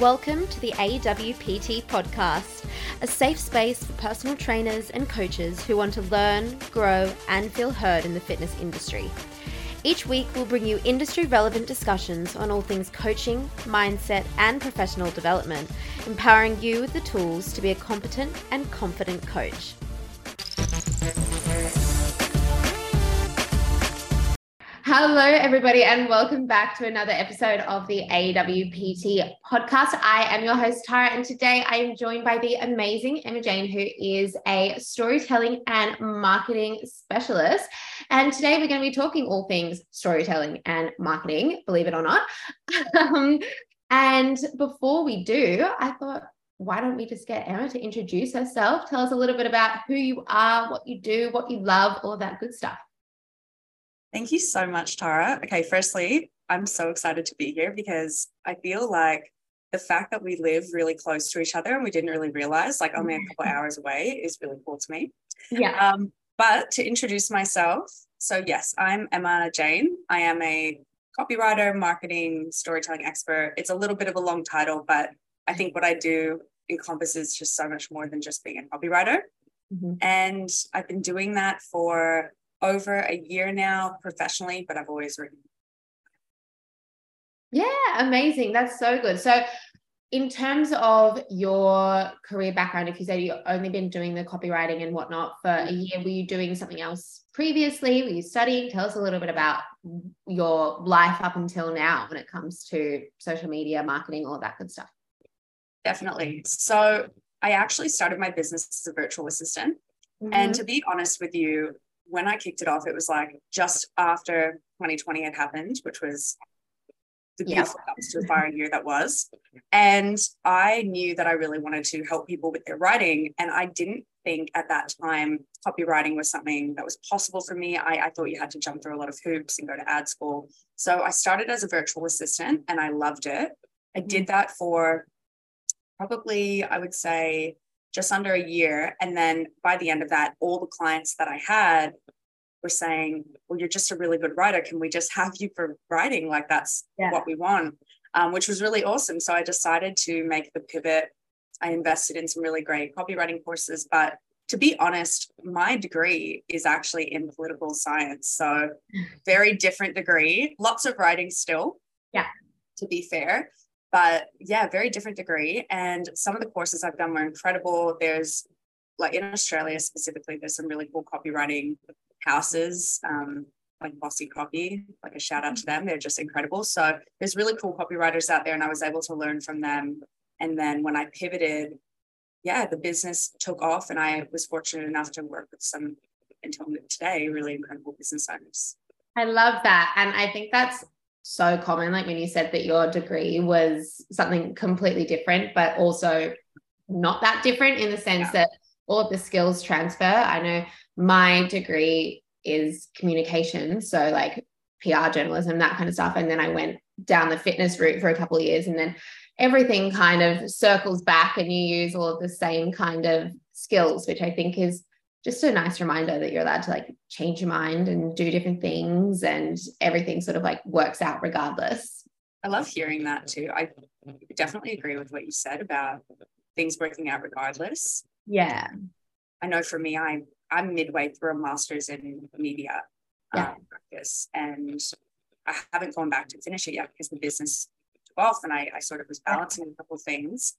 Welcome to the AWPT podcast, a safe space for personal trainers and coaches who want to learn, grow, and feel heard in the fitness industry. Each week, we'll bring you industry relevant discussions on all things coaching, mindset, and professional development, empowering you with the tools to be a competent and confident coach. Hello, everybody, and welcome back to another episode of the AWPT podcast. I am your host, Tara, and today I am joined by the amazing Emma Jane, who is a storytelling and marketing specialist. And today we're going to be talking all things storytelling and marketing, believe it or not. um, and before we do, I thought, why don't we just get Emma to introduce herself? Tell us a little bit about who you are, what you do, what you love, all of that good stuff. Thank you so much, Tara. Okay, firstly, I'm so excited to be here because I feel like the fact that we live really close to each other and we didn't really realize, like only a couple mm-hmm. hours away, is really cool to me. Yeah. Um, but to introduce myself, so yes, I'm Emma Jane. I am a copywriter, marketing, storytelling expert. It's a little bit of a long title, but I think what I do encompasses just so much more than just being a copywriter. Mm-hmm. And I've been doing that for over a year now professionally, but I've always written. Yeah, amazing. That's so good. So, in terms of your career background, if you said you've only been doing the copywriting and whatnot for a year, were you doing something else previously? Were you studying? Tell us a little bit about your life up until now when it comes to social media, marketing, all that good stuff. Definitely. So, I actually started my business as a virtual assistant. Mm-hmm. And to be honest with you, when I kicked it off, it was like just after 2020 had happened, which was the beautiful yeah. dumpster fire year that was. And I knew that I really wanted to help people with their writing. And I didn't think at that time copywriting was something that was possible for me. I, I thought you had to jump through a lot of hoops and go to ad school. So I started as a virtual assistant and I loved it. I did mm-hmm. that for probably, I would say, just under a year. And then by the end of that, all the clients that I had were saying, Well, you're just a really good writer. Can we just have you for writing? Like, that's yeah. what we want, um, which was really awesome. So I decided to make the pivot. I invested in some really great copywriting courses. But to be honest, my degree is actually in political science. So, very different degree, lots of writing still. Yeah. To be fair but yeah, very different degree. And some of the courses I've done were incredible. There's like in Australia specifically, there's some really cool copywriting houses, um, like Bossy Copy, like a shout out to them. They're just incredible. So there's really cool copywriters out there, and I was able to learn from them. And then when I pivoted, yeah, the business took off, and I was fortunate enough to work with some until today really incredible business owners. I love that. And I think that's so common. Like when you said that your degree was something completely different, but also not that different in the sense yeah. that all of the skills transfer. I know my degree is communication. So like PR journalism, that kind of stuff. And then I went down the fitness route for a couple of years and then everything kind of circles back and you use all of the same kind of skills, which I think is just a nice reminder that you're allowed to like change your mind and do different things and everything sort of like works out regardless. I love hearing that too. I definitely agree with what you said about things working out regardless. Yeah. I know for me, I'm I'm midway through a master's in media yeah. um, practice and I haven't gone back to finish it yet because the business took off and I, I sort of was balancing a couple things.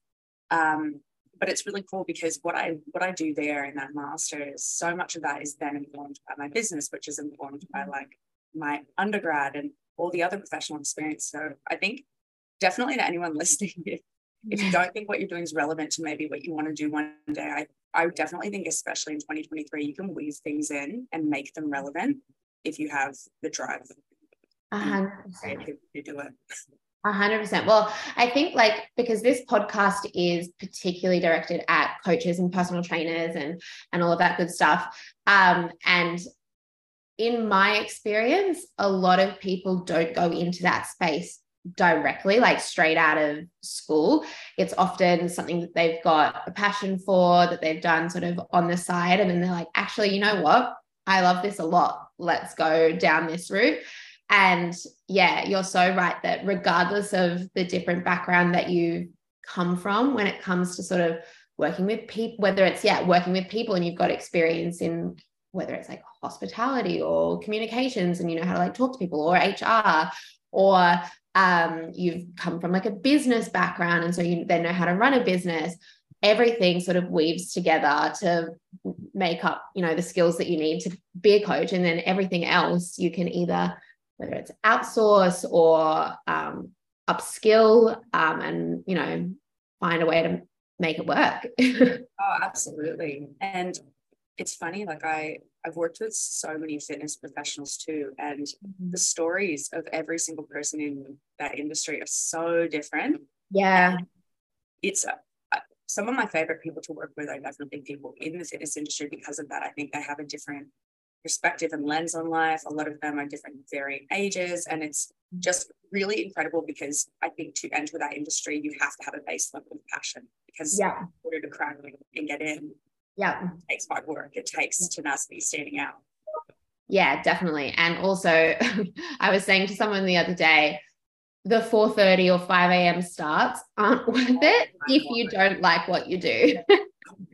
Um, but it's really cool because what I what I do there in that master's, so much of that is then informed by my business, which is informed by mm-hmm. like my undergrad and all the other professional experience. So I think definitely to anyone listening, if, if you don't think what you're doing is relevant to maybe what you want to do one day, I I definitely think, especially in 2023, you can weave things in and make them relevant if you have the drive. Uh-huh. To do it. A hundred percent. Well, I think like because this podcast is particularly directed at coaches and personal trainers and and all of that good stuff. Um, and in my experience, a lot of people don't go into that space directly, like straight out of school. It's often something that they've got a passion for, that they've done sort of on the side. And then they're like, actually, you know what? I love this a lot. Let's go down this route. And yeah, you're so right that regardless of the different background that you come from when it comes to sort of working with people, whether it's, yeah, working with people and you've got experience in whether it's like hospitality or communications and you know how to like talk to people or HR or um, you've come from like a business background and so you then know how to run a business everything sort of weaves together to make up you know the skills that you need to be a coach and then everything else you can either whether it's outsource or um, upskill um, and you know find a way to make it work. Oh absolutely. And it's funny like i i've worked with so many fitness professionals too and mm-hmm. the stories of every single person in that industry are so different. Yeah. And it's uh, some of my favorite people to work with are definitely people in the fitness industry because of that. I think they have a different perspective and lens on life. A lot of them are different varying ages and it's just really incredible because i think to enter that industry you have to have a base level of passion because yeah. in order to crack and get in yeah. it takes hard work. It takes tenacity standing out. Yeah definitely. And also i was saying to someone the other day the 4.30 or 5 a.m starts aren't worth it if you don't like what you do.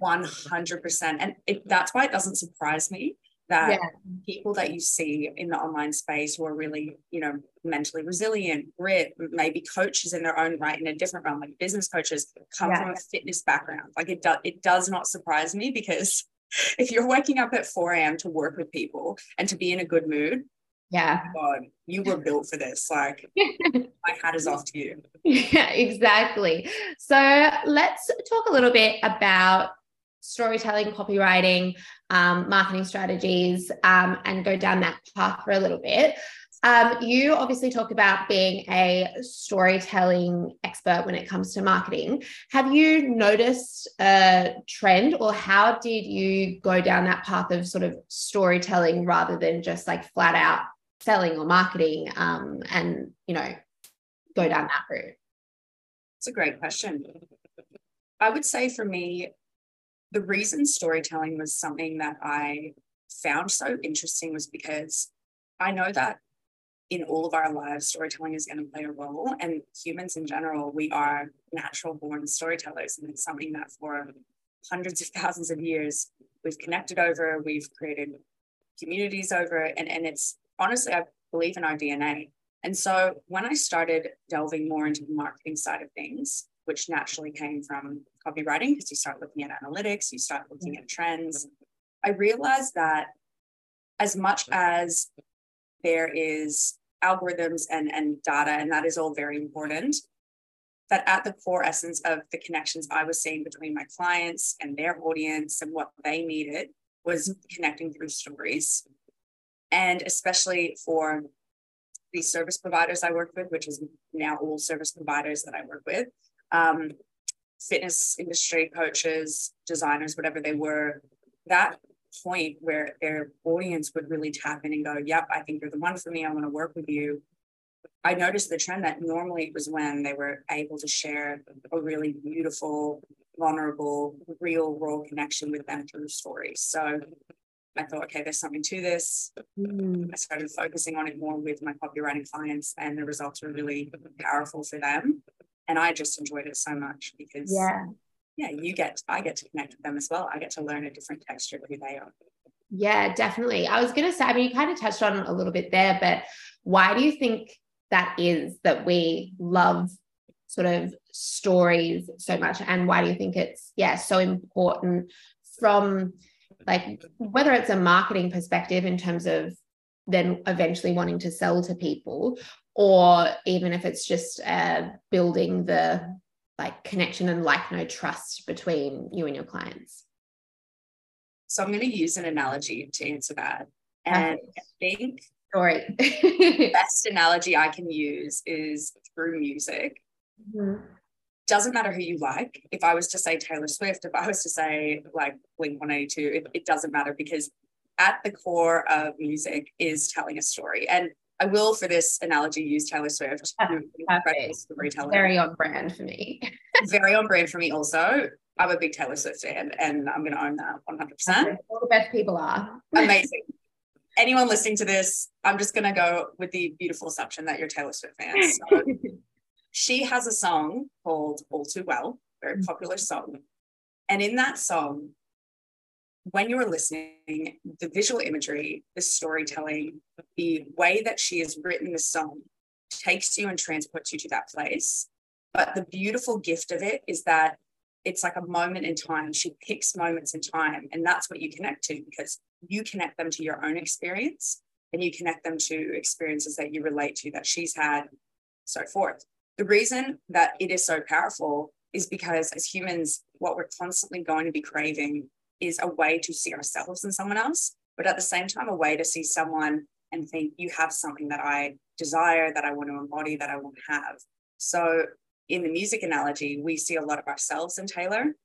100% and it, that's why it doesn't surprise me that yeah. people that you see in the online space who are really, you know, mentally resilient, grit, maybe coaches in their own right in a different realm, like business coaches, come yeah. from a fitness background. Like it does, it does not surprise me because if you're waking up at 4 a.m. to work with people and to be in a good mood, yeah, God, you were built for this. Like my hat is off to you. Yeah, exactly. So let's talk a little bit about storytelling, copywriting, um, marketing strategies, um, and go down that path for a little bit. Um, you obviously talk about being a storytelling expert when it comes to marketing. Have you noticed a trend, or how did you go down that path of sort of storytelling rather than just like flat out selling or marketing um, and, you know, go down that route? It's a great question. I would say for me, the reason storytelling was something that I found so interesting was because I know that in all of our lives, storytelling is going to play a role. And humans in general, we are natural born storytellers. And it's something that for hundreds of thousands of years, we've connected over, we've created communities over, and, and it's honestly, I believe in our DNA. And so when I started delving more into the marketing side of things, which naturally came from copywriting because you start looking at analytics, you start looking at trends. I realized that as much as there is algorithms and, and data, and that is all very important, that at the core essence of the connections I was seeing between my clients and their audience and what they needed was connecting through stories. And especially for the service providers I work with, which is now all service providers that I work with, um, fitness industry coaches, designers, whatever they were, that point where their audience would really tap in and go, Yep, I think you're the one for me. I want to work with you. I noticed the trend that normally it was when they were able to share a really beautiful, vulnerable, real world connection with them through stories. So I thought, okay, there's something to this. Mm. I started focusing on it more with my copywriting clients, and the results were really powerful for them and I just enjoyed it so much because yeah, yeah, you get I get to connect with them as well. I get to learn a different texture of who they are. Yeah, definitely. I was gonna say, I mean, you kind of touched on it a little bit there, but why do you think that is that we love sort of stories so much and why do you think it's yeah so important from like whether it's a marketing perspective in terms of then eventually wanting to sell to people or even if it's just uh, building the like connection and like know trust between you and your clients. So i'm going to use an analogy to answer that. And i think story the best analogy i can use is through music. Mm-hmm. doesn't matter who you like. If i was to say taylor swift if i was to say like blink 182 it, it doesn't matter because at the core of music is telling a story. And I will, for this analogy, use Taylor Swift. Very on brand for me. very on brand for me, also. I'm a big Taylor Swift fan, and I'm going to own that 100%. All the best people are. Amazing. Anyone listening to this, I'm just going to go with the beautiful assumption that you're Taylor Swift fans. So she has a song called All Too Well, very Mm. popular song. And in that song, when you are listening, the visual imagery, the storytelling, the way that she has written the song takes you and transports you to that place. But the beautiful gift of it is that it's like a moment in time. She picks moments in time, and that's what you connect to because you connect them to your own experience and you connect them to experiences that you relate to that she's had, so forth. The reason that it is so powerful is because as humans, what we're constantly going to be craving is a way to see ourselves in someone else, but at the same time, a way to see someone and think you have something that I desire, that I want to embody, that I want to have. So, in the music analogy, we see a lot of ourselves in Taylor.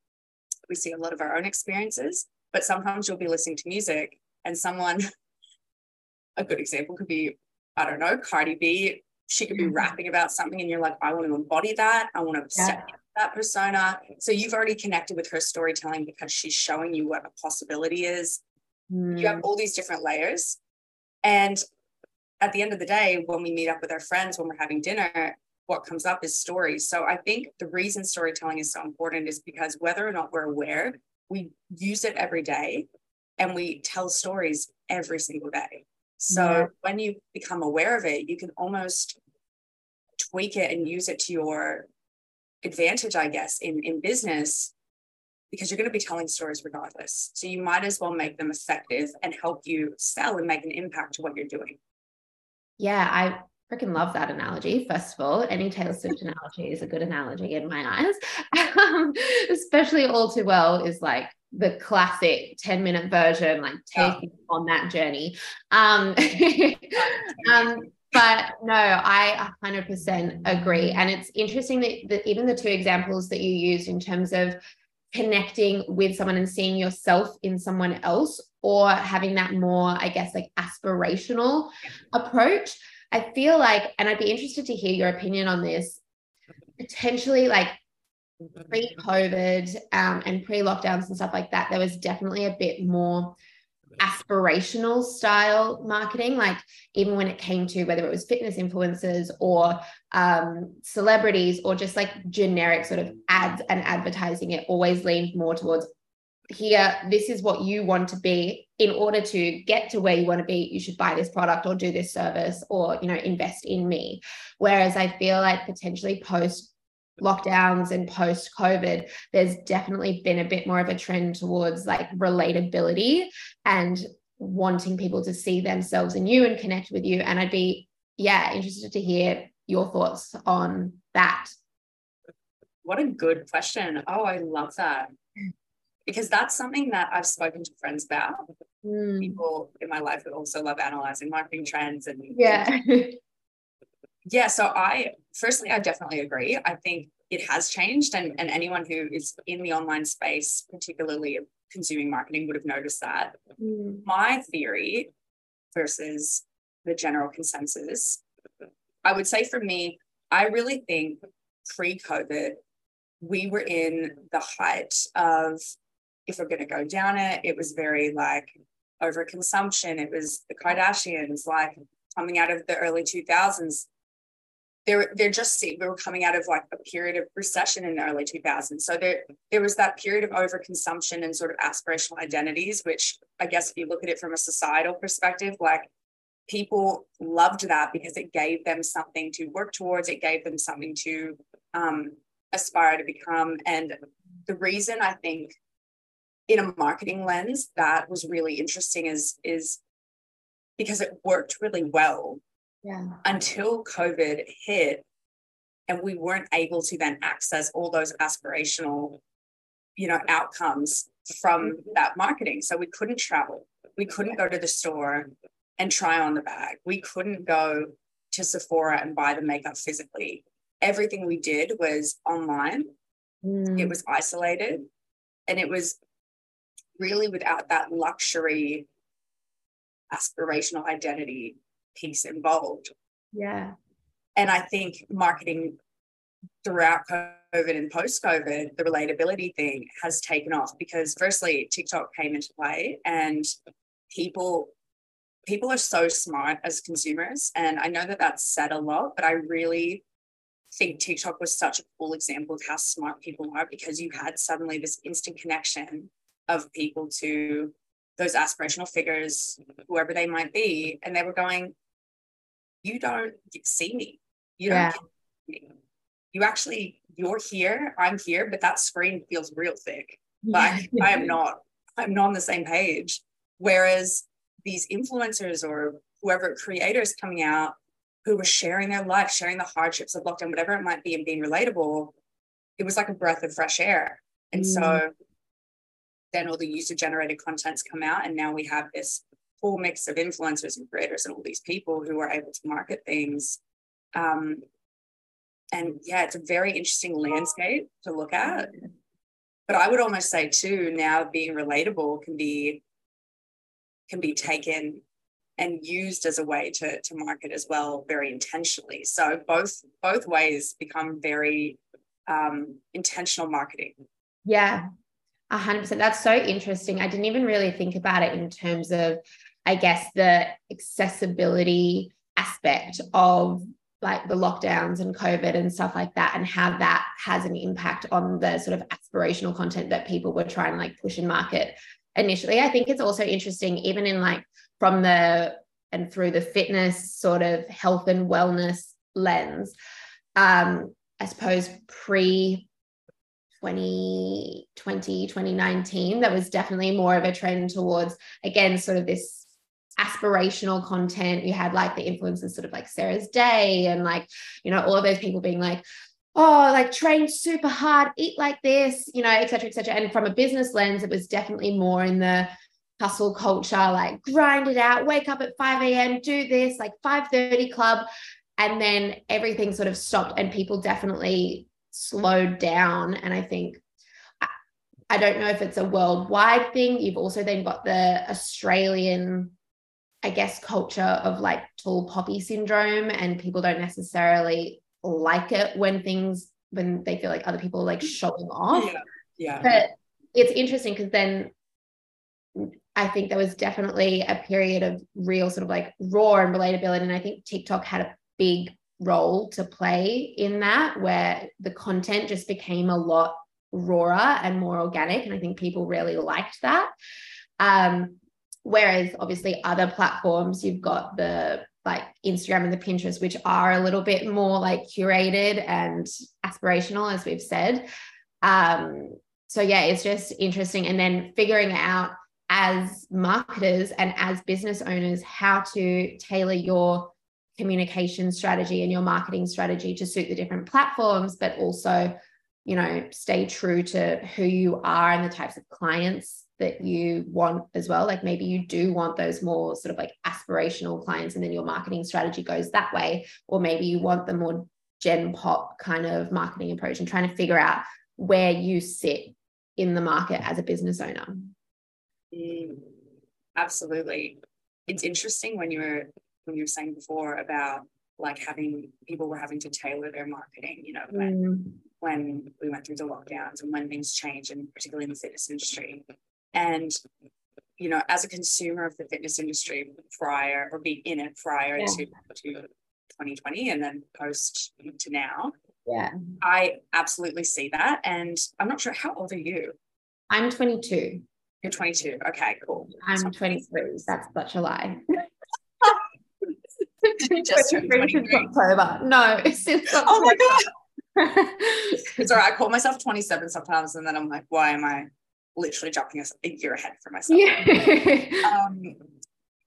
We see a lot of our own experiences, but sometimes you'll be listening to music and someone, a good example could be, I don't know, Cardi B. She could be Mhm. rapping about something and you're like, I want to embody that. I want to Yeah. step that persona. So you've already connected with her storytelling because she's showing you what a possibility is Mm. you have all these different layers. And at the end of the day, when we meet up with our friends, when we're having dinner, what comes up is stories. So I think the reason storytelling is so important is because whether or not we're aware, we use it every day and we tell stories every single day. So Yeah. when you become aware of it, you can almost tweak it and use it to your advantage, I guess, in, in business because you're going to be telling stories regardless. So you might as well make them effective and help you sell and make an impact to what you're doing. Yeah, I freaking love that analogy. First of all, any Taylor Swift analogy is a good analogy in my eyes. Um, especially all too well is like the classic 10 minute version, like Yeah. taking on that journey. Um, um, but no, I 100% agree. And it's interesting that, that even the two examples that you used in terms of connecting with someone and seeing yourself in someone else or having that more, I guess, like aspirational approach. I feel like, and I'd be interested to hear your opinion on this, potentially like pre COVID um, and pre lockdowns and stuff like that, there was definitely a bit more aspirational style marketing like even when it came to whether it was fitness influencers or um, celebrities or just like generic sort of ads and advertising it always leaned more towards here this is what you want to be. In order to get to where you want to be you should buy this product or do this service or you know invest in me. Whereas i feel like potentially post lockdowns and post COVID, there's definitely been a bit more of a trend towards like relatability and wanting people to see themselves in you and connect with you. And I'd be, yeah, interested to hear your thoughts on that. What a good question. Oh, I love that. Because that's something that I've spoken to friends about. Mm, People in my life who also love analyzing marketing trends and yeah. yeah so i firstly i definitely agree. I think it has changed and, and anyone who is in the online space particularly consuming marketing would have noticed that. Mm, my theory versus the general consensus i would say for me i really think pre-covid we were in the height of if we're going to go down it it was very like overconsumption. It was the kardashians like coming out of the early 2000s they're they're just we were coming out of like a period of recession in the early 2000s so there there was that period of overconsumption and sort of aspirational identities which i guess if you look at it from a societal perspective like people loved that because it gave them something to work towards. It gave them something to um, aspire to become. And the reason i think in a marketing lens that was really interesting is is because it worked really well yeah. until COVID hit and we weren't able to then access all those aspirational, you know, outcomes from that marketing. So we couldn't travel. We couldn't go to the store and try on the bag. We couldn't go to Sephora and buy the makeup physically. Everything we did was online. Mm, It was isolated and it was really without that luxury aspirational identity piece involved. yeah. And I think marketing throughout COVID and post COVID, the relatability thing has taken off because firstly, TikTok came into play and people people are so smart as consumers and I know that that's said a lot but I really think TikTok was such a cool example of how smart people are because you had suddenly this instant connection of people to those aspirational figures, whoever they might be, and they were going, "You don't see me. You don't. Yeah. You actually, you're here. I'm here, but that screen feels real thick. Like I am not. I'm not on the same page. Whereas these influencers or whoever creators coming out who were sharing their life, sharing the hardships of lockdown, whatever it might be, and being relatable, it was like a breath of fresh air. And mm. so then all the user generated contents come out, and now we have this full mix of influencers and creators and all these people who are able to market things. Um, and yeah, it's a very interesting landscape to look at. But I would almost say too, now being relatable can be can be taken and used as a way to, to market as well very intentionally so both both ways become very um, intentional marketing yeah 100% that's so interesting. I didn't even really think about it in terms of i guess the accessibility aspect of like the lockdowns and covid and stuff like that and how that has an impact on the sort of aspirational content that people were trying to like push and market initially. I think it's also interesting even in like from the and through the fitness sort of health and wellness lens um i suppose pre 2020 2019 that was definitely more of a trend towards again sort of this aspirational content you had like the influencers sort of like sarah's day and like you know all of those people being like oh like train super hard eat like this you know et cetera et cetera and from a business lens it was definitely more in the hustle culture, like grind it out, wake up at 5 a.m., do this, like 5:30 club. And then everything sort of stopped and people definitely slowed down. And I think I don't know if it's a worldwide thing. You've also then got the Australian, I guess, culture of like tall poppy syndrome, and people don't necessarily like it when things when they feel like other people are like showing off. Yeah. Yeah. But it's interesting because then I think there was definitely a period of real sort of like raw and relatability. And I think TikTok had a big role to play in that, where the content just became a lot rawer and more organic. And I think people really liked that. Um, whereas obviously other platforms, you've got the like Instagram and the Pinterest, which are a little bit more like curated and aspirational, as we've said. Um, so yeah, it's just interesting. And then figuring out as marketers and as business owners how to tailor your communication strategy and your marketing strategy to suit the different platforms but also you know stay true to who you are and the types of clients that you want as well. Like maybe you do want those more sort of like aspirational clients and then your marketing strategy goes that way. Or maybe you want the more gen pop kind of marketing approach and trying to figure out where you sit in the market as a business owner. Mm, absolutely. It's interesting when you were when you were saying before about like having people were having to tailor their marketing, you know, when mm. when we went through the lockdowns and when things changed, and particularly in the fitness industry. And you know, as a consumer of the fitness industry prior or being in it prior yeah. to, to 2020 and then post to now. Yeah. I absolutely see that. And I'm not sure how old are you? I'm 22. You're 22. Okay, cool. I'm 23. That's such a lie. just turned 23. October. No, since October. Oh my god. it's all right. I call myself 27 sometimes, and then I'm like, why am I literally jumping a year ahead for myself? Yeah. um,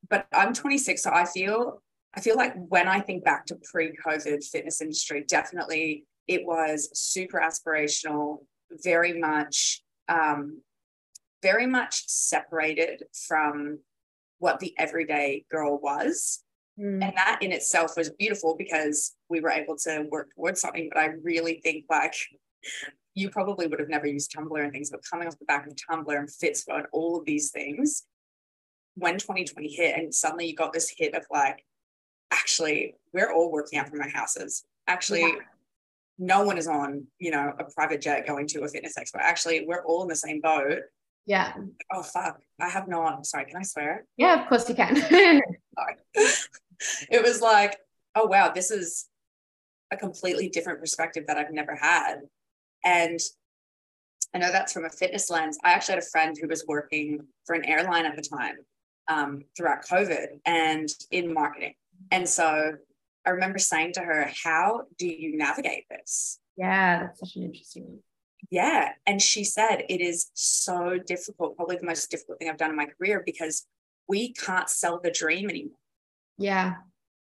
but I'm 26, so I feel I feel like when I think back to pre-COVID fitness industry, definitely it was super aspirational, very much um, very much separated from what the everyday girl was. Mm. And that in itself was beautiful because we were able to work towards something. But I really think like you probably would have never used Tumblr and things, but coming off the back of Tumblr and Fitspo and all of these things, when 2020 hit and suddenly you got this hit of like, actually, we're all working out from our houses. Actually, yeah. no one is on, you know, a private jet going to a fitness expo. Actually, we're all in the same boat. Yeah. Oh fuck. I have no I'm sorry, can I swear? Yeah, of course you can. it was like, oh wow, this is a completely different perspective that I've never had. And I know that's from a fitness lens. I actually had a friend who was working for an airline at the time um, throughout COVID and in marketing. And so I remember saying to her, How do you navigate this? Yeah, that's such an interesting one. Yeah. And she said, It is so difficult, probably the most difficult thing I've done in my career because we can't sell the dream anymore. Yeah.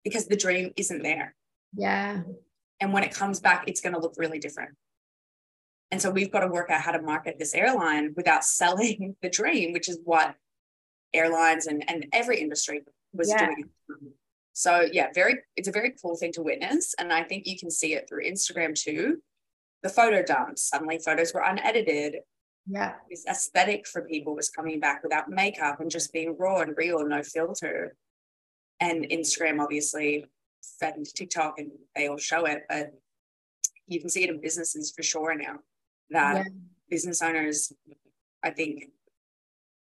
Because the dream isn't there. Yeah. And when it comes back, it's going to look really different. And so we've got to work out how to market this airline without selling the dream, which is what airlines and, and every industry was yeah. doing. So yeah, very it's a very cool thing to witness. And I think you can see it through Instagram too. The photo dumps, suddenly photos were unedited. Yeah. This aesthetic for people was coming back without makeup and just being raw and real, no filter. And Instagram obviously fed into TikTok and they all show it, but you can see it in businesses for sure now that yeah. business owners, I think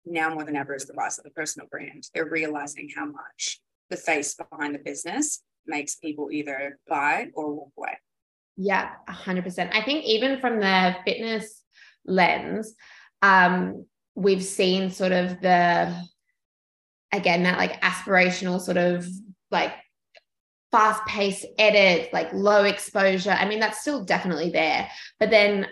now more than ever is the rise of the personal brand. They're realizing how much the face behind the business makes people either buy or walk away. Yeah, 100%. I think even from the fitness lens, um, we've seen sort of the, again, that like aspirational sort of like fast paced edits, like low exposure. I mean, that's still definitely there. But then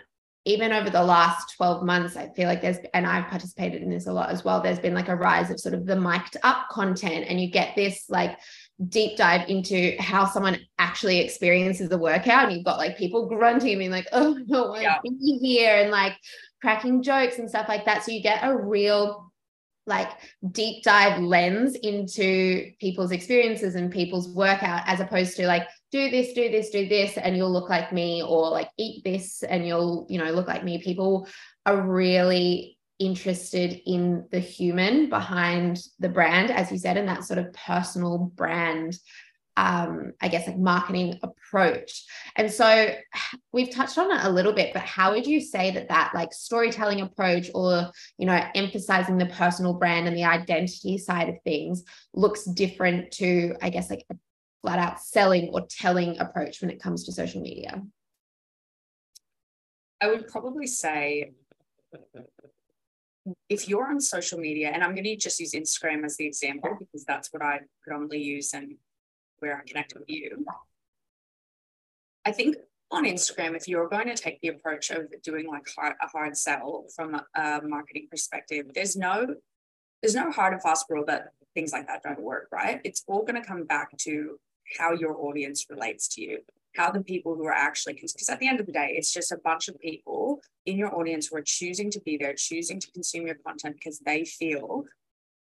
even over the last 12 months, I feel like there's, and I've participated in this a lot as well, there's been like a rise of sort of the mic'd up content, and you get this like deep dive into how someone actually experiences the workout. And you've got like people grunting, being like, oh no, I'm yeah. here, and like cracking jokes and stuff like that. So you get a real like deep dive lens into people's experiences and people's workout as opposed to like do this do this do this and you'll look like me or like eat this and you'll you know look like me. People are really interested in the human behind the brand as you said and that sort of personal brand um, I guess, like marketing approach. And so we've touched on it a little bit, but how would you say that that like storytelling approach or, you know, emphasizing the personal brand and the identity side of things looks different to, I guess, like a flat out selling or telling approach when it comes to social media? I would probably say if you're on social media, and I'm going to just use Instagram as the example because that's what I predominantly use and where I connect with you. I think on Instagram, if you're going to take the approach of doing like a hard sell from a marketing perspective, there's no there's no hard and fast rule that things like that don't work, right? It's all going to come back to how your audience relates to you, how the people who are actually because at the end of the day, it's just a bunch of people in your audience who are choosing to be there, choosing to consume your content because they feel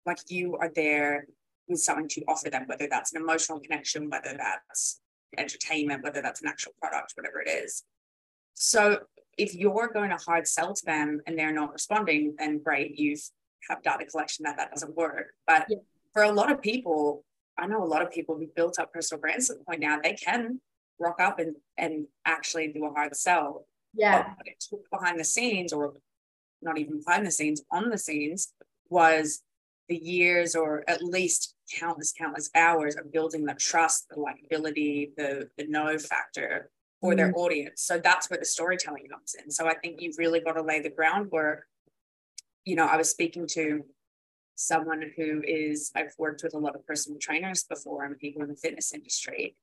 like you are there with something to offer them, whether that's an emotional connection, whether that's entertainment, whether that's an actual product, whatever it is. So if you're going to hard sell to them and they're not responding, then great, you've have data collection that that doesn't work. But yeah. for a lot of people, I know a lot of people who built up personal brands at the point now they can rock up and and actually do a hard sell. Yeah. But it took behind the scenes, or not even behind the scenes, on the scenes, was the years or at least countless, countless hours of building the trust, the likability, the the know factor for mm-hmm. their audience. So that's where the storytelling comes in. So I think you've really got to lay the groundwork. You know, I was speaking to someone who is I've worked with a lot of personal trainers before and people in the fitness industry.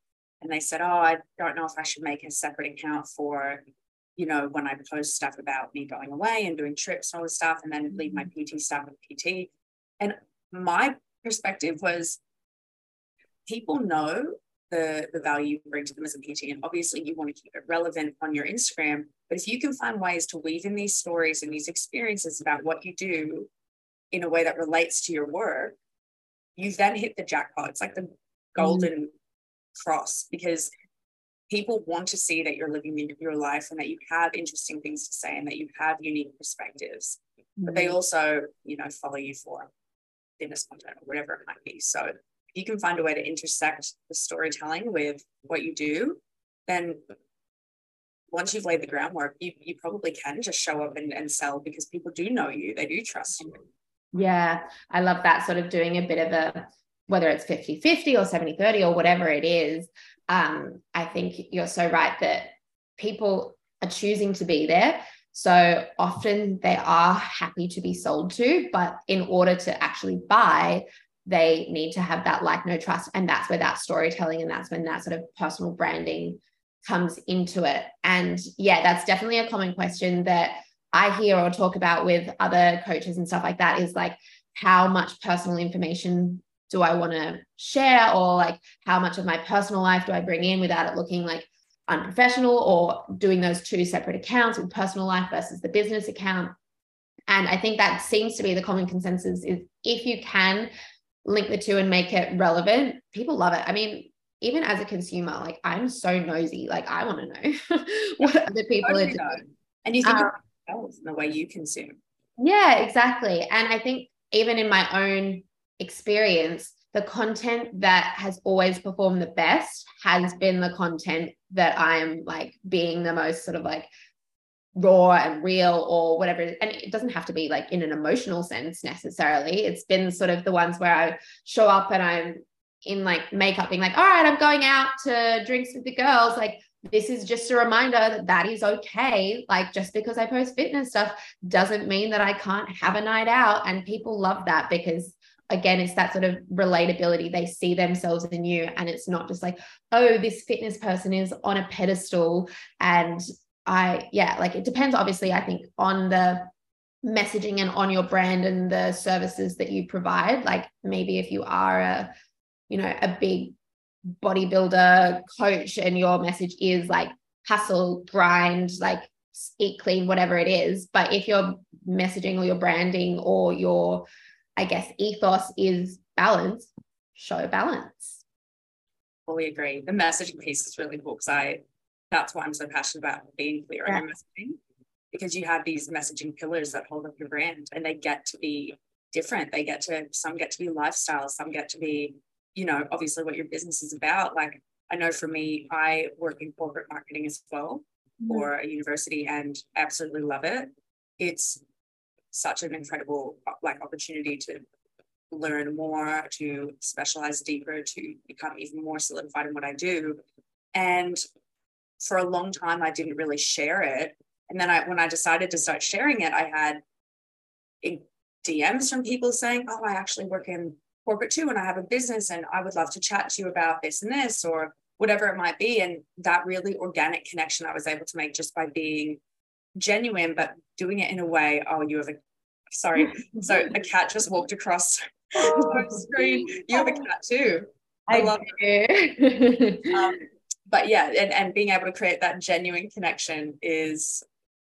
And they said, Oh, I don't know if I should make a separate account for, you know, when I post stuff about me going away and doing trips and all this stuff, and then leave my PT stuff with PT. And my perspective was people know the, the value you bring to them as a PT. And obviously, you want to keep it relevant on your Instagram. But if you can find ways to weave in these stories and these experiences about what you do in a way that relates to your work, you then hit the jackpot. It's like the golden mm. cross because people want to see that you're living your life and that you have interesting things to say and that you have unique perspectives. Mm. But they mm. also, you know, follow you for fitness content or whatever it might be. So if you can find a way to intersect the storytelling with what you do, then once you've laid the groundwork, you, you probably can just show up and, and sell because people do know you, they do trust you. Yeah, I love that sort of doing a bit of a whether it's 50 50 or 70 30 or whatever it is, um, I think you're so right that people are choosing to be there. So often they are happy to be sold to, but in order to actually buy, they need to have that like know trust. And that's where that storytelling and that's when that sort of personal branding comes into it. And yeah, that's definitely a common question that I hear or talk about with other coaches and stuff like that is like, how much personal information do I want to share? Or like, how much of my personal life do I bring in without it looking like unprofessional or doing those two separate accounts with personal life versus the business account? And I think that seems to be the common consensus is if you can link the two and make it relevant, people love it. I mean, even as a consumer, like I'm so nosy, like I want to know what other people are doing. And you think um, in the way you consume. Yeah, exactly. And I think even in my own experience, the content that has always performed the best has been the content that I'm like being the most sort of like raw and real or whatever and it doesn't have to be like in an emotional sense necessarily. It's been sort of the ones where i show up and i'm in like makeup being like all right i'm going out to drinks with the girls. Like this is just a reminder that that is okay. Like just because i post fitness stuff doesn't mean that i can't have a night out and people love that because again it's that sort of relatability they see themselves in you and it's not just like oh this fitness person is on a pedestal and I, yeah, like it depends, obviously, I think, on the messaging and on your brand and the services that you provide. Like maybe if you are a, you know, a big bodybuilder coach and your message is like hustle, grind, like eat clean, whatever it is. But if your messaging or your branding or your, I guess, ethos is balance, show balance. Fully agree. The messaging piece is really cool because I that's why I'm so passionate about being clear yeah. on your messaging because you have these messaging pillars that hold up your brand and they get to be different. They get to, some get to be lifestyle, some get to be, you know, obviously what your business is about. Like I know for me, I work in corporate marketing as well mm-hmm. for a university and absolutely love it. It's such an incredible like opportunity to learn more, to specialize deeper, to become even more solidified in what I do. And for a long time I didn't really share it. And then I when I decided to start sharing it, I had DMs from people saying, "Oh, I actually work in corporate too, and I have a business, and I would love to chat to you about this and this, or whatever it might be." And that really organic connection I was able to make just by being genuine, but doing it in a way. Oh, you have a sorry. So a cat just walked across the screen. You have a cat too. I, I love it. um, but yeah and, and being able to create that genuine connection is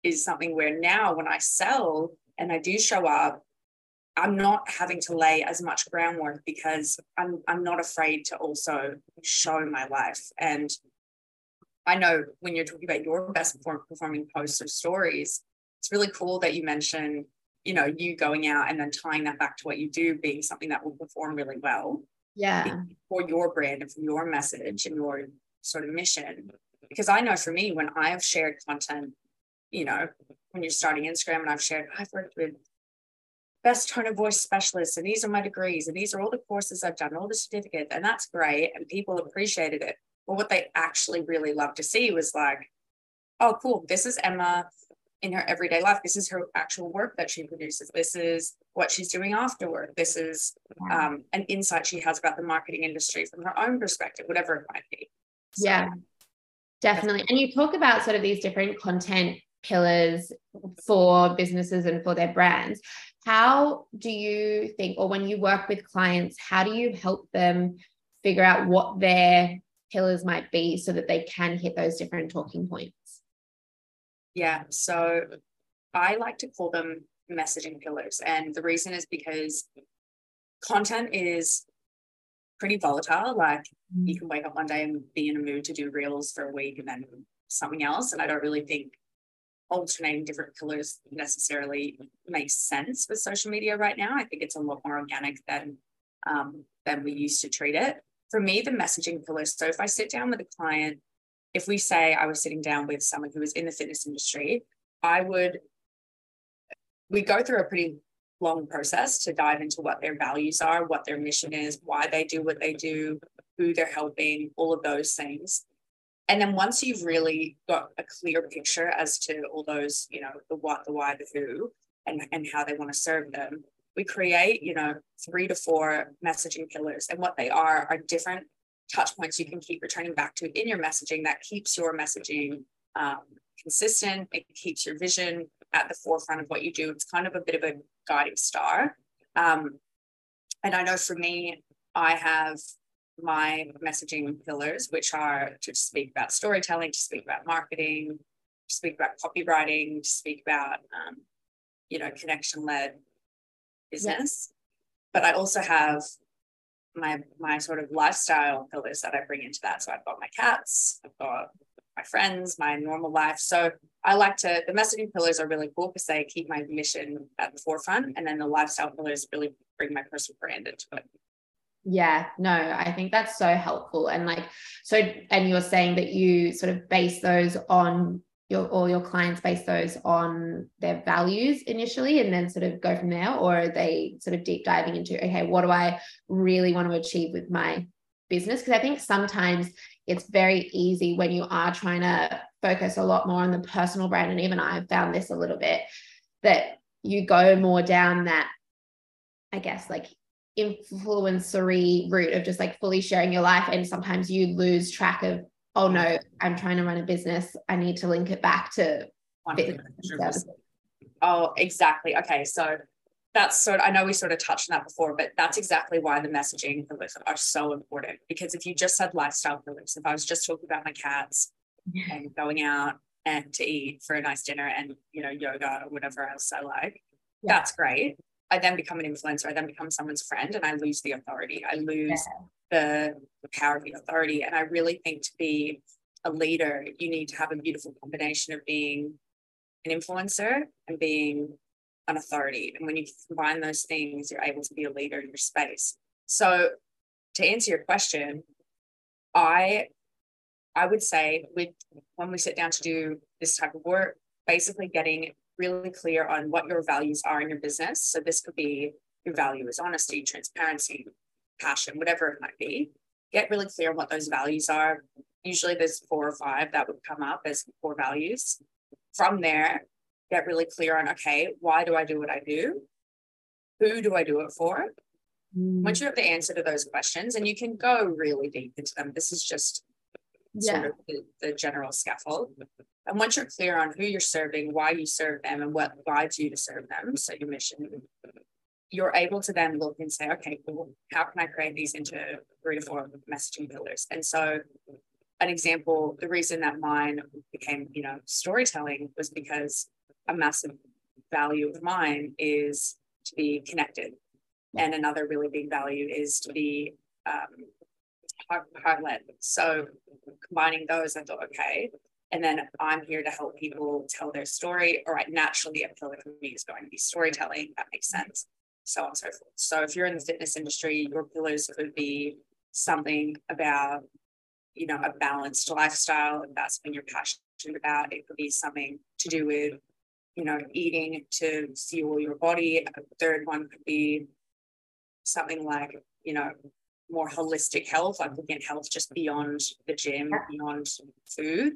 is something where now when i sell and i do show up i'm not having to lay as much groundwork because i'm i'm not afraid to also show my life and i know when you're talking about your best performing posts or stories it's really cool that you mention you know you going out and then tying that back to what you do being something that will perform really well yeah for your brand and for your message and your sort of mission. Because I know for me, when I've shared content, you know, when you're starting Instagram and I've shared, I've worked with best tone of voice specialists, and these are my degrees, and these are all the courses I've done, all the certificates, and that's great. And people appreciated it. But what they actually really loved to see was like, oh, cool, this is Emma in her everyday life. This is her actual work that she produces. This is what she's doing after work. This is um, an insight she has about the marketing industry from her own perspective, whatever it might be. So, yeah, definitely. And you talk about sort of these different content pillars for businesses and for their brands. How do you think, or when you work with clients, how do you help them figure out what their pillars might be so that they can hit those different talking points? Yeah. So I like to call them messaging pillars. And the reason is because content is pretty volatile. Like you mm. can wake up one day and be in a mood to do reels for a week and then something else. And I don't really think alternating different pillars necessarily makes sense with social media right now. I think it's a lot more organic than um, than we used to treat it. For me, the messaging pillars. So if I sit down with a client, if we say I was sitting down with someone who was in the fitness industry, I would we go through a pretty long process to dive into what their values are, what their mission is, why they do what they do, who they're helping, all of those things. And then once you've really got a clear picture as to all those, you know, the what, the why, the who, and, and how they want to serve them, we create, you know, three to four messaging pillars. And what they are are different touch points you can keep returning back to in your messaging that keeps your messaging um, consistent. It keeps your vision at the forefront of what you do. It's kind of a bit of a guiding star. Um, and I know for me, I have my messaging pillars, which are to speak about storytelling, to speak about marketing, to speak about copywriting, to speak about, um, you know, connection led business. But I also have my my sort of lifestyle pillars that I bring into that. So I've got my cats, I've got my friends, my normal life. So I like to the messaging pillars are really cool because they keep my mission at the forefront, and then the lifestyle pillars really bring my personal brand into it. Yeah, no, I think that's so helpful. And like, so, and you're saying that you sort of base those on your all your clients base those on their values initially and then sort of go from there or are they sort of deep diving into okay what do i really want to achieve with my business? Because i think sometimes it's very easy when you are trying to focus a lot more on the personal brand and even i've found this a little bit that you go more down that i guess like influencery route of just like fully sharing your life and sometimes you lose track of oh no, I'm trying to run a business. I need to link it back to Oh, exactly. Okay. So that's sort of, I know we sort of touched on that before, but that's exactly why the messaging pillars are so important. Because if you just said lifestyle pillars, if I was just talking about my cats and going out and to eat for a nice dinner and you know yoga or whatever else I like, yeah. that's great. I then become an influencer. I then become someone's friend, and I lose the authority. I lose yeah the, the power of the authority. And I really think to be a leader, you need to have a beautiful combination of being an influencer and being an authority. And when you combine those things, you're able to be a leader in your space. So to answer your question, I I would say with when we sit down to do this type of work, basically getting really clear on what your values are in your business. So this could be your value is honesty, transparency, passion, whatever it might be. Get really clear on what those values are. Usually there's four or five that would come up as core values. From there, get really clear on okay, why do I do what I do? Who do I do it for? Mm. Once you have the answer to those questions, and you can go really deep into them, this is just yeah. sort of the, the general scaffold. And once you're clear on who you're serving, why you serve them, and what guides you to serve them, so your mission, you're able to then look and say, okay, well, how can I create these into three to four messaging pillars? And so an example, the reason that mine became, you know, storytelling was because a massive value of mine is to be connected. And another really big value is to be um, heart led. So combining those, I thought, okay. And then I'm here to help people tell their story. All right, naturally, a pillar for me is going to be storytelling. That makes sense so on and so forth. So if you're in the fitness industry, your pillars could be something about, you know, a balanced lifestyle, if that's something you're passionate about. It could be something to do with, you know, eating to fuel your body. A third one could be something like, you know, more holistic health, like looking at health just beyond the gym, beyond food.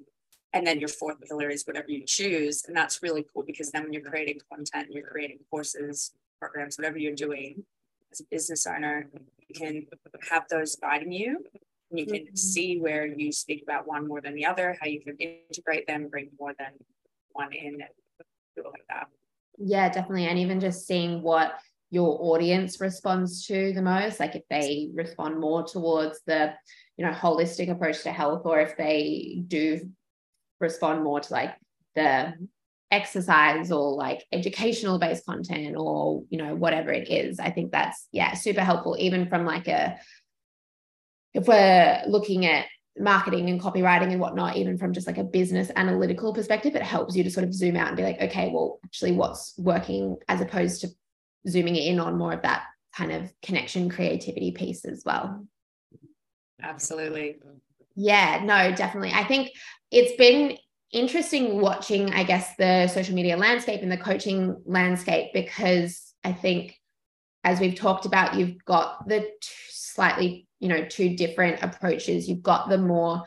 And then your fourth pillar is whatever you choose. And that's really cool because then when you're creating content, you're creating courses, programs, whatever you're doing as a business owner, you can have those guiding you. And you can mm-hmm. see where you speak about one more than the other, how you can integrate them, bring more than one in, do it like that. Yeah, definitely. And even just seeing what your audience responds to the most, like if they respond more towards the, you know, holistic approach to health, or if they do respond more to like the exercise or like educational based content or you know whatever it is i think that's yeah super helpful even from like a if we're looking at marketing and copywriting and whatnot even from just like a business analytical perspective it helps you to sort of zoom out and be like okay well actually what's working as opposed to zooming in on more of that kind of connection creativity piece as well. Absolutely. Yeah no definitely. I think it's been interesting watching, I guess, the social media landscape and the coaching landscape because I think as we've talked about, you've got the slightly, you know, two different approaches. You've got the more,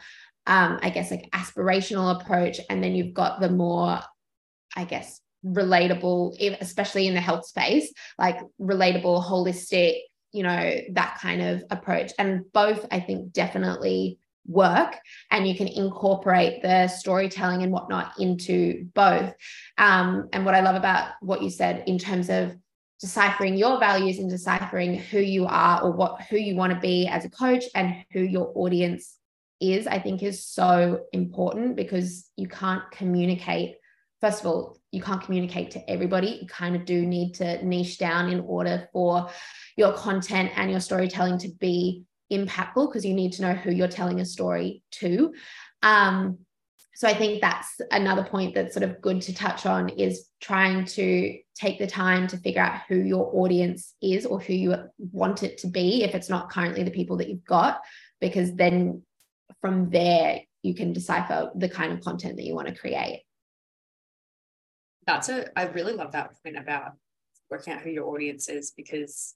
um, I guess, like aspirational approach, and then you've got the more, I guess, relatable, especially in the health space, like relatable, holistic, you know, that kind of approach. And both, I think, definitely work and you can incorporate the storytelling and whatnot into both um, and what i love about what you said in terms of deciphering your values and deciphering who you are or what who you want to be as a coach and who your audience is i think is so important because you can't communicate first of all you can't communicate to everybody you kind of do need to niche down in order for your content and your storytelling to be impactful because you need to know who you're telling a story to. Um, so I think that's another point that's sort of good to touch on is trying to take the time to figure out who your audience is or who you want it to be if it's not currently the people that you've got, because then from there you can decipher the kind of content that you want to create. That's a, I really love that point about working out who your audience is because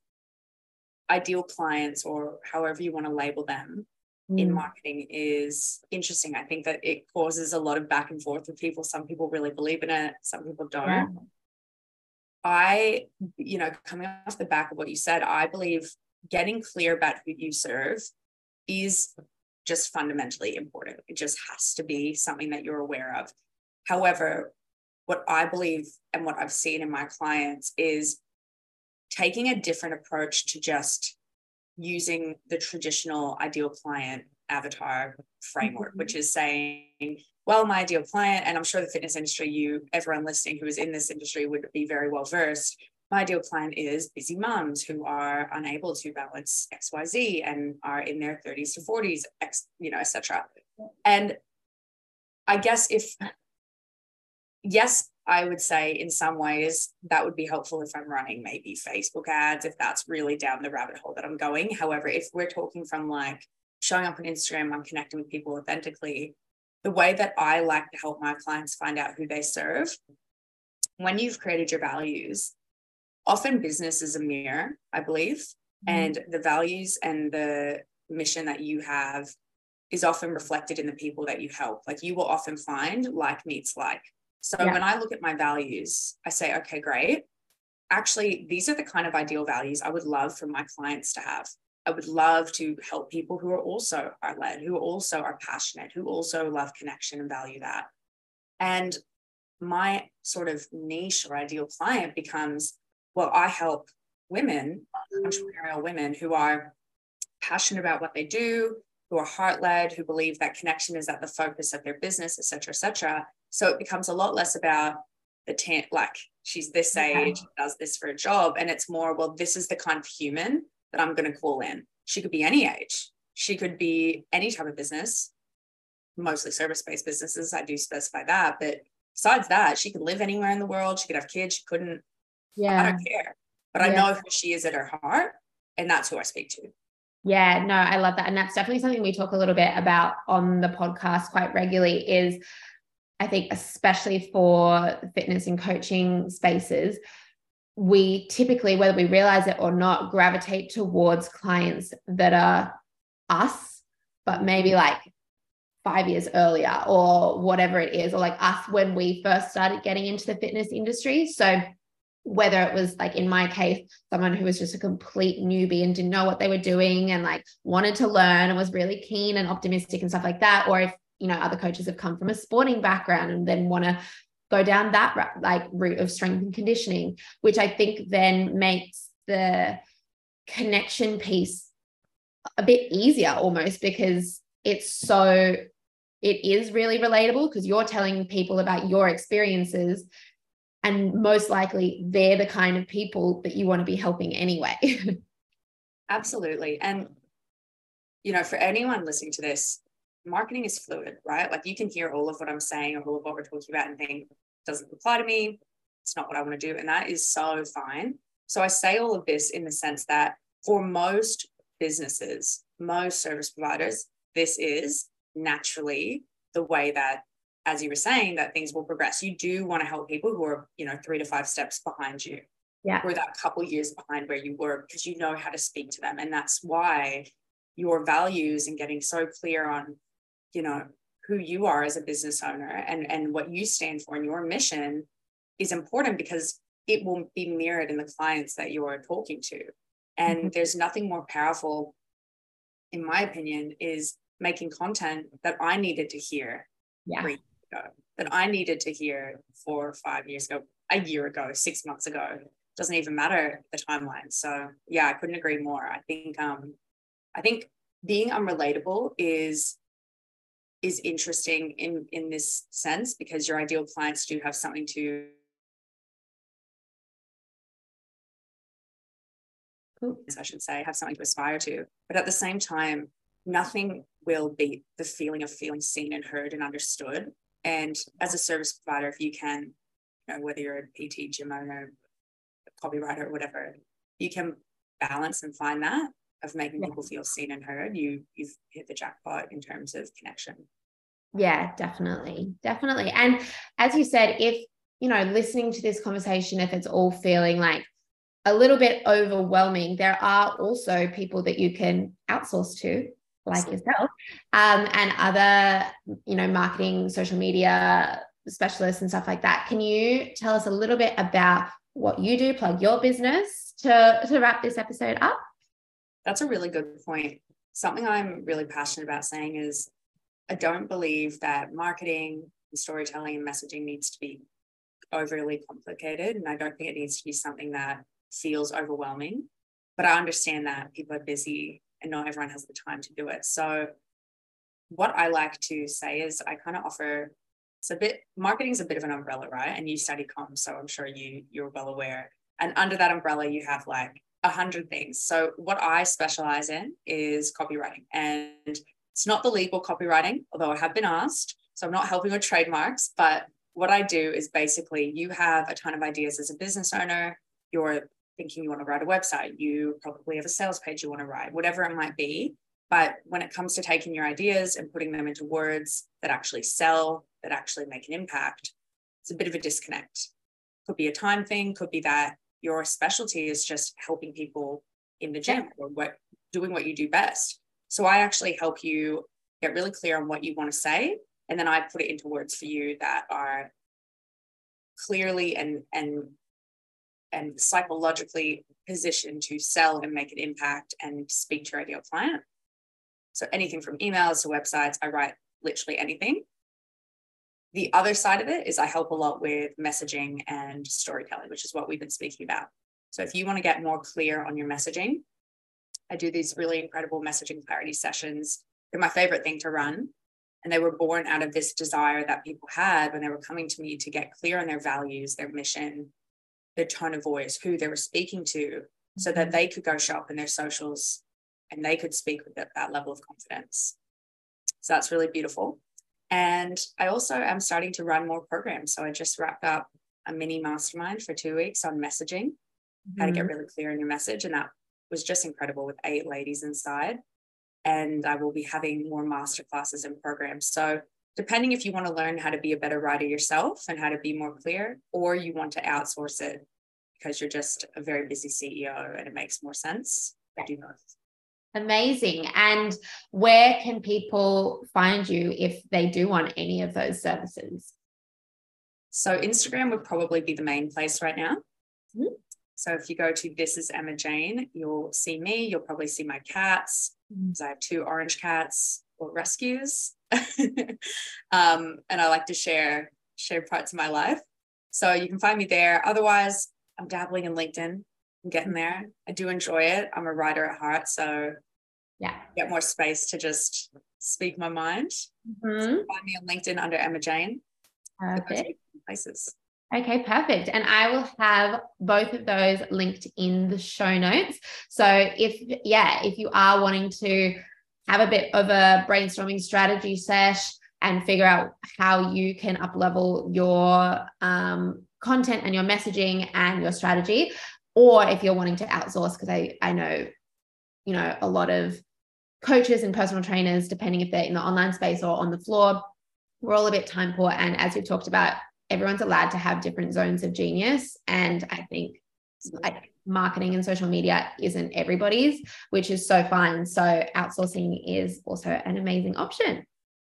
ideal clients or however you want to label them mm. in marketing is interesting. I think that it causes a lot of back and forth with people. Some people really believe in it, some people don't. Yeah. I, you know, coming off the back of what you said, I believe getting clear about who you serve is just fundamentally important. It just has to be something that you're aware of. However, what I believe and what I've seen in my clients is taking a different approach to just using the traditional ideal client avatar framework, mm-hmm. which is saying, well, my ideal client, and I'm sure the fitness industry, you, everyone listening who is in this industry would be very well versed. My ideal client is busy moms who are unable to balance XYZ and are in their 30s to 40s, X, you know, etc. And I guess if yes, I would say in some ways that would be helpful if I'm running maybe Facebook ads, if that's really down the rabbit hole that I'm going. However, if we're talking from like showing up on Instagram, I'm connecting with people authentically. The way that I like to help my clients find out who they serve, when you've created your values, often business is a mirror, I believe, mm-hmm. and the values and the mission that you have is often reflected in the people that you help. Like you will often find like meets like so yeah. when I look at my values, I say, okay, great. Actually, these are the kind of ideal values I would love for my clients to have. I would love to help people who are also are led, who also are passionate, who also love connection and value that. And my sort of niche or ideal client becomes well, I help women, entrepreneurial women who are passionate about what they do, who are heart led, who believe that connection is at the focus of their business, et cetera, et cetera. So it becomes a lot less about the tent, like she's this age, yeah. does this for a job. And it's more, well, this is the kind of human that I'm going to call in. She could be any age. She could be any type of business, mostly service-based businesses. I do specify that. But besides that, she could live anywhere in the world. She could have kids. She couldn't. Yeah. I don't care. But yeah. I know who she is at her heart. And that's who I speak to. Yeah, no, I love that. And that's definitely something we talk a little bit about on the podcast quite regularly is I think, especially for fitness and coaching spaces, we typically, whether we realize it or not, gravitate towards clients that are us, but maybe like five years earlier or whatever it is, or like us when we first started getting into the fitness industry. So, whether it was like in my case, someone who was just a complete newbie and didn't know what they were doing and like wanted to learn and was really keen and optimistic and stuff like that, or if you know other coaches have come from a sporting background and then want to go down that like route of strength and conditioning which i think then makes the connection piece a bit easier almost because it's so it is really relatable because you're telling people about your experiences and most likely they're the kind of people that you want to be helping anyway. Absolutely. And you know for anyone listening to this marketing is fluid, right? Like you can hear all of what I'm saying or all of what we're talking about and think, doesn't apply to me. It's not what I want to do. And that is so fine. So I say all of this in the sense that for most businesses, most service providers, this is naturally the way that, as you were saying, that things will progress. You do want to help people who are, you know, three to five steps behind you. yeah. we're that couple years behind where you were because you know how to speak to them. And that's why your values and getting so clear on, you know, who you are as a business owner and, and what you stand for and your mission is important because it will be mirrored in the clients that you are talking to. And mm-hmm. there's nothing more powerful, in my opinion, is making content that I needed to hear yeah. ago, that I needed to hear four or five years ago, a year ago, six months ago. Doesn't even matter the timeline. So yeah, I couldn't agree more. I think um I think being unrelatable is is interesting in in this sense because your ideal clients do have something to I should say, have something to aspire to. But at the same time, nothing will beat the feeling of feeling seen and heard and understood. And as a service provider, if you can, you know, whether you're a PT, gym owner, copywriter, or whatever, you can balance and find that of making yeah. people feel seen and heard. You you've hit the jackpot in terms of connection. Yeah, definitely. Definitely. And as you said, if you know, listening to this conversation, if it's all feeling like a little bit overwhelming, there are also people that you can outsource to like yourself um, and other you know marketing social media specialists and stuff like that can you tell us a little bit about what you do plug your business to to wrap this episode up that's a really good point something i'm really passionate about saying is i don't believe that marketing and storytelling and messaging needs to be overly complicated and i don't think it needs to be something that feels overwhelming but i understand that people are busy and not everyone has the time to do it. So what I like to say is I kind of offer it's a bit marketing is a bit of an umbrella, right? And you study comms, so I'm sure you you're well aware. And under that umbrella, you have like a hundred things. So what I specialize in is copywriting, and it's not the legal copywriting, although I have been asked. So I'm not helping with trademarks, but what I do is basically you have a ton of ideas as a business owner. You're thinking you want to write a website, you probably have a sales page you want to write, whatever it might be. But when it comes to taking your ideas and putting them into words that actually sell, that actually make an impact, it's a bit of a disconnect. Could be a time thing, could be that your specialty is just helping people in the gym or what doing what you do best. So I actually help you get really clear on what you want to say. And then I put it into words for you that are clearly and and and psychologically positioned to sell and make an impact and speak to your ideal client. So anything from emails to websites, I write literally anything. The other side of it is I help a lot with messaging and storytelling, which is what we've been speaking about. So if you want to get more clear on your messaging, I do these really incredible messaging clarity sessions. They're my favorite thing to run. And they were born out of this desire that people had when they were coming to me to get clear on their values, their mission, their tone of voice, who they were speaking to, so that mm-hmm. they could go show up in their socials and they could speak with that, that level of confidence. So that's really beautiful. And I also am starting to run more programs. So I just wrapped up a mini mastermind for two weeks on messaging, mm-hmm. how to get mm-hmm. really clear in your message. And that was just incredible with eight ladies inside. And I will be having more masterclasses and programs. So depending if you want to learn how to be a better writer yourself and how to be more clear, or you want to outsource it because you're just a very busy CEO and it makes more sense. I do both. Amazing. And where can people find you if they do want any of those services? So Instagram would probably be the main place right now. Mm-hmm. So if you go to This is Emma Jane, you'll see me. You'll probably see my cats. Mm-hmm. I have two orange cats or rescues. um, and I like to share share parts of my life. So you can find me there. Otherwise, I'm dabbling in LinkedIn. I'm getting there. I do enjoy it. I'm a writer at heart, so yeah, get more space to just speak my mind. Mm-hmm. So find me on LinkedIn under Emma Jane. Perfect. Places. Okay, perfect. And I will have both of those linked in the show notes. So if yeah, if you are wanting to have a bit of a brainstorming strategy sesh and figure out how you can up level your um, content and your messaging and your strategy or if you're wanting to outsource because I, I know you know a lot of coaches and personal trainers depending if they're in the online space or on the floor we're all a bit time poor and as we've talked about everyone's allowed to have different zones of genius and i think like marketing and social media isn't everybody's, which is so fine. So outsourcing is also an amazing option.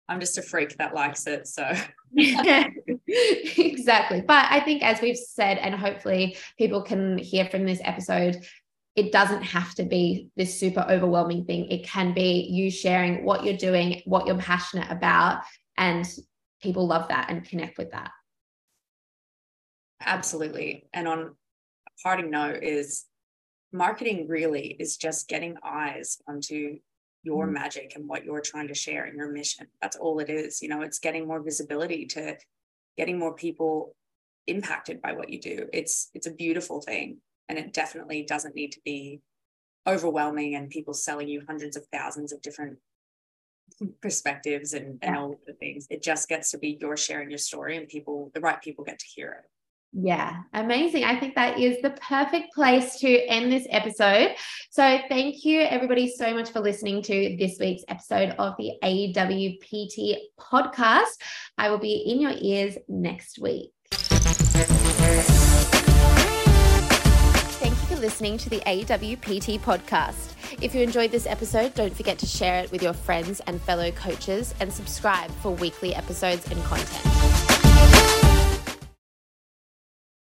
I'm just a freak that likes it. So yeah, exactly. But I think as we've said, and hopefully people can hear from this episode, it doesn't have to be this super overwhelming thing. It can be you sharing what you're doing, what you're passionate about, and people love that and connect with that. Absolutely. And on a parting note is marketing really is just getting eyes onto your mm. magic and what you're trying to share and your mission. That's all it is. You know, it's getting more visibility to getting more people impacted by what you do. It's it's a beautiful thing. And it definitely doesn't need to be overwhelming and people selling you hundreds of thousands of different perspectives and, and all the things. It just gets to be your sharing your story and people, the right people get to hear it. Yeah, amazing. I think that is the perfect place to end this episode. So, thank you everybody so much for listening to this week's episode of the AWPT podcast. I will be in your ears next week. Listening to the AWPT podcast. If you enjoyed this episode, don't forget to share it with your friends and fellow coaches and subscribe for weekly episodes and content.